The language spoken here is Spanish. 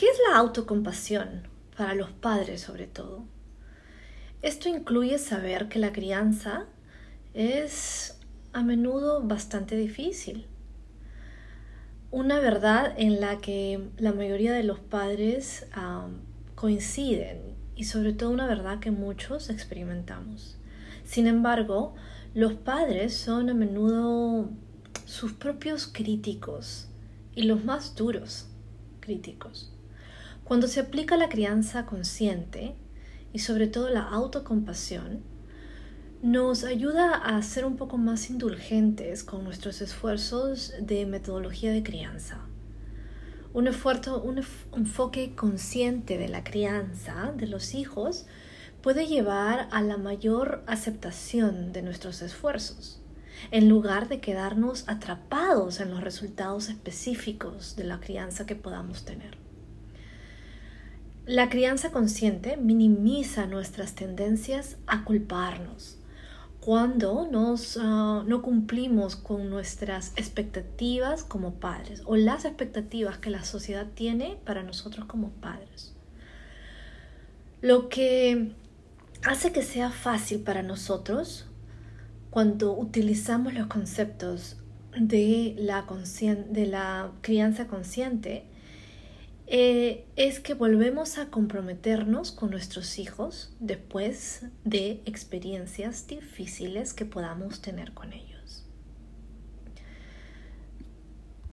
¿Qué es la autocompasión para los padres sobre todo? Esto incluye saber que la crianza es a menudo bastante difícil. Una verdad en la que la mayoría de los padres coinciden y sobre todo una verdad que muchos experimentamos. Sin embargo, los padres son a menudo sus propios críticos y los más duros críticos. Cuando se aplica la crianza consciente y sobre todo la autocompasión, nos ayuda a ser un poco más indulgentes con nuestros esfuerzos de metodología de crianza. Un, esfuerzo, un enfoque consciente de la crianza de los hijos puede llevar a la mayor aceptación de nuestros esfuerzos, en lugar de quedarnos atrapados en los resultados específicos de la crianza que podamos tener. La crianza consciente minimiza nuestras tendencias a culparnos, cuando nos, ah, no cumplimos con nuestras expectativas como padres o las expectativas que la sociedad tiene para nosotros como padres. Lo que hace que sea fácil para nosotros cuando utilizamos los conceptos de la, de la crianza consciente eh, es que volvemos a comprometernos con nuestros hijos después de experiencias difíciles que podamos tener con ellos.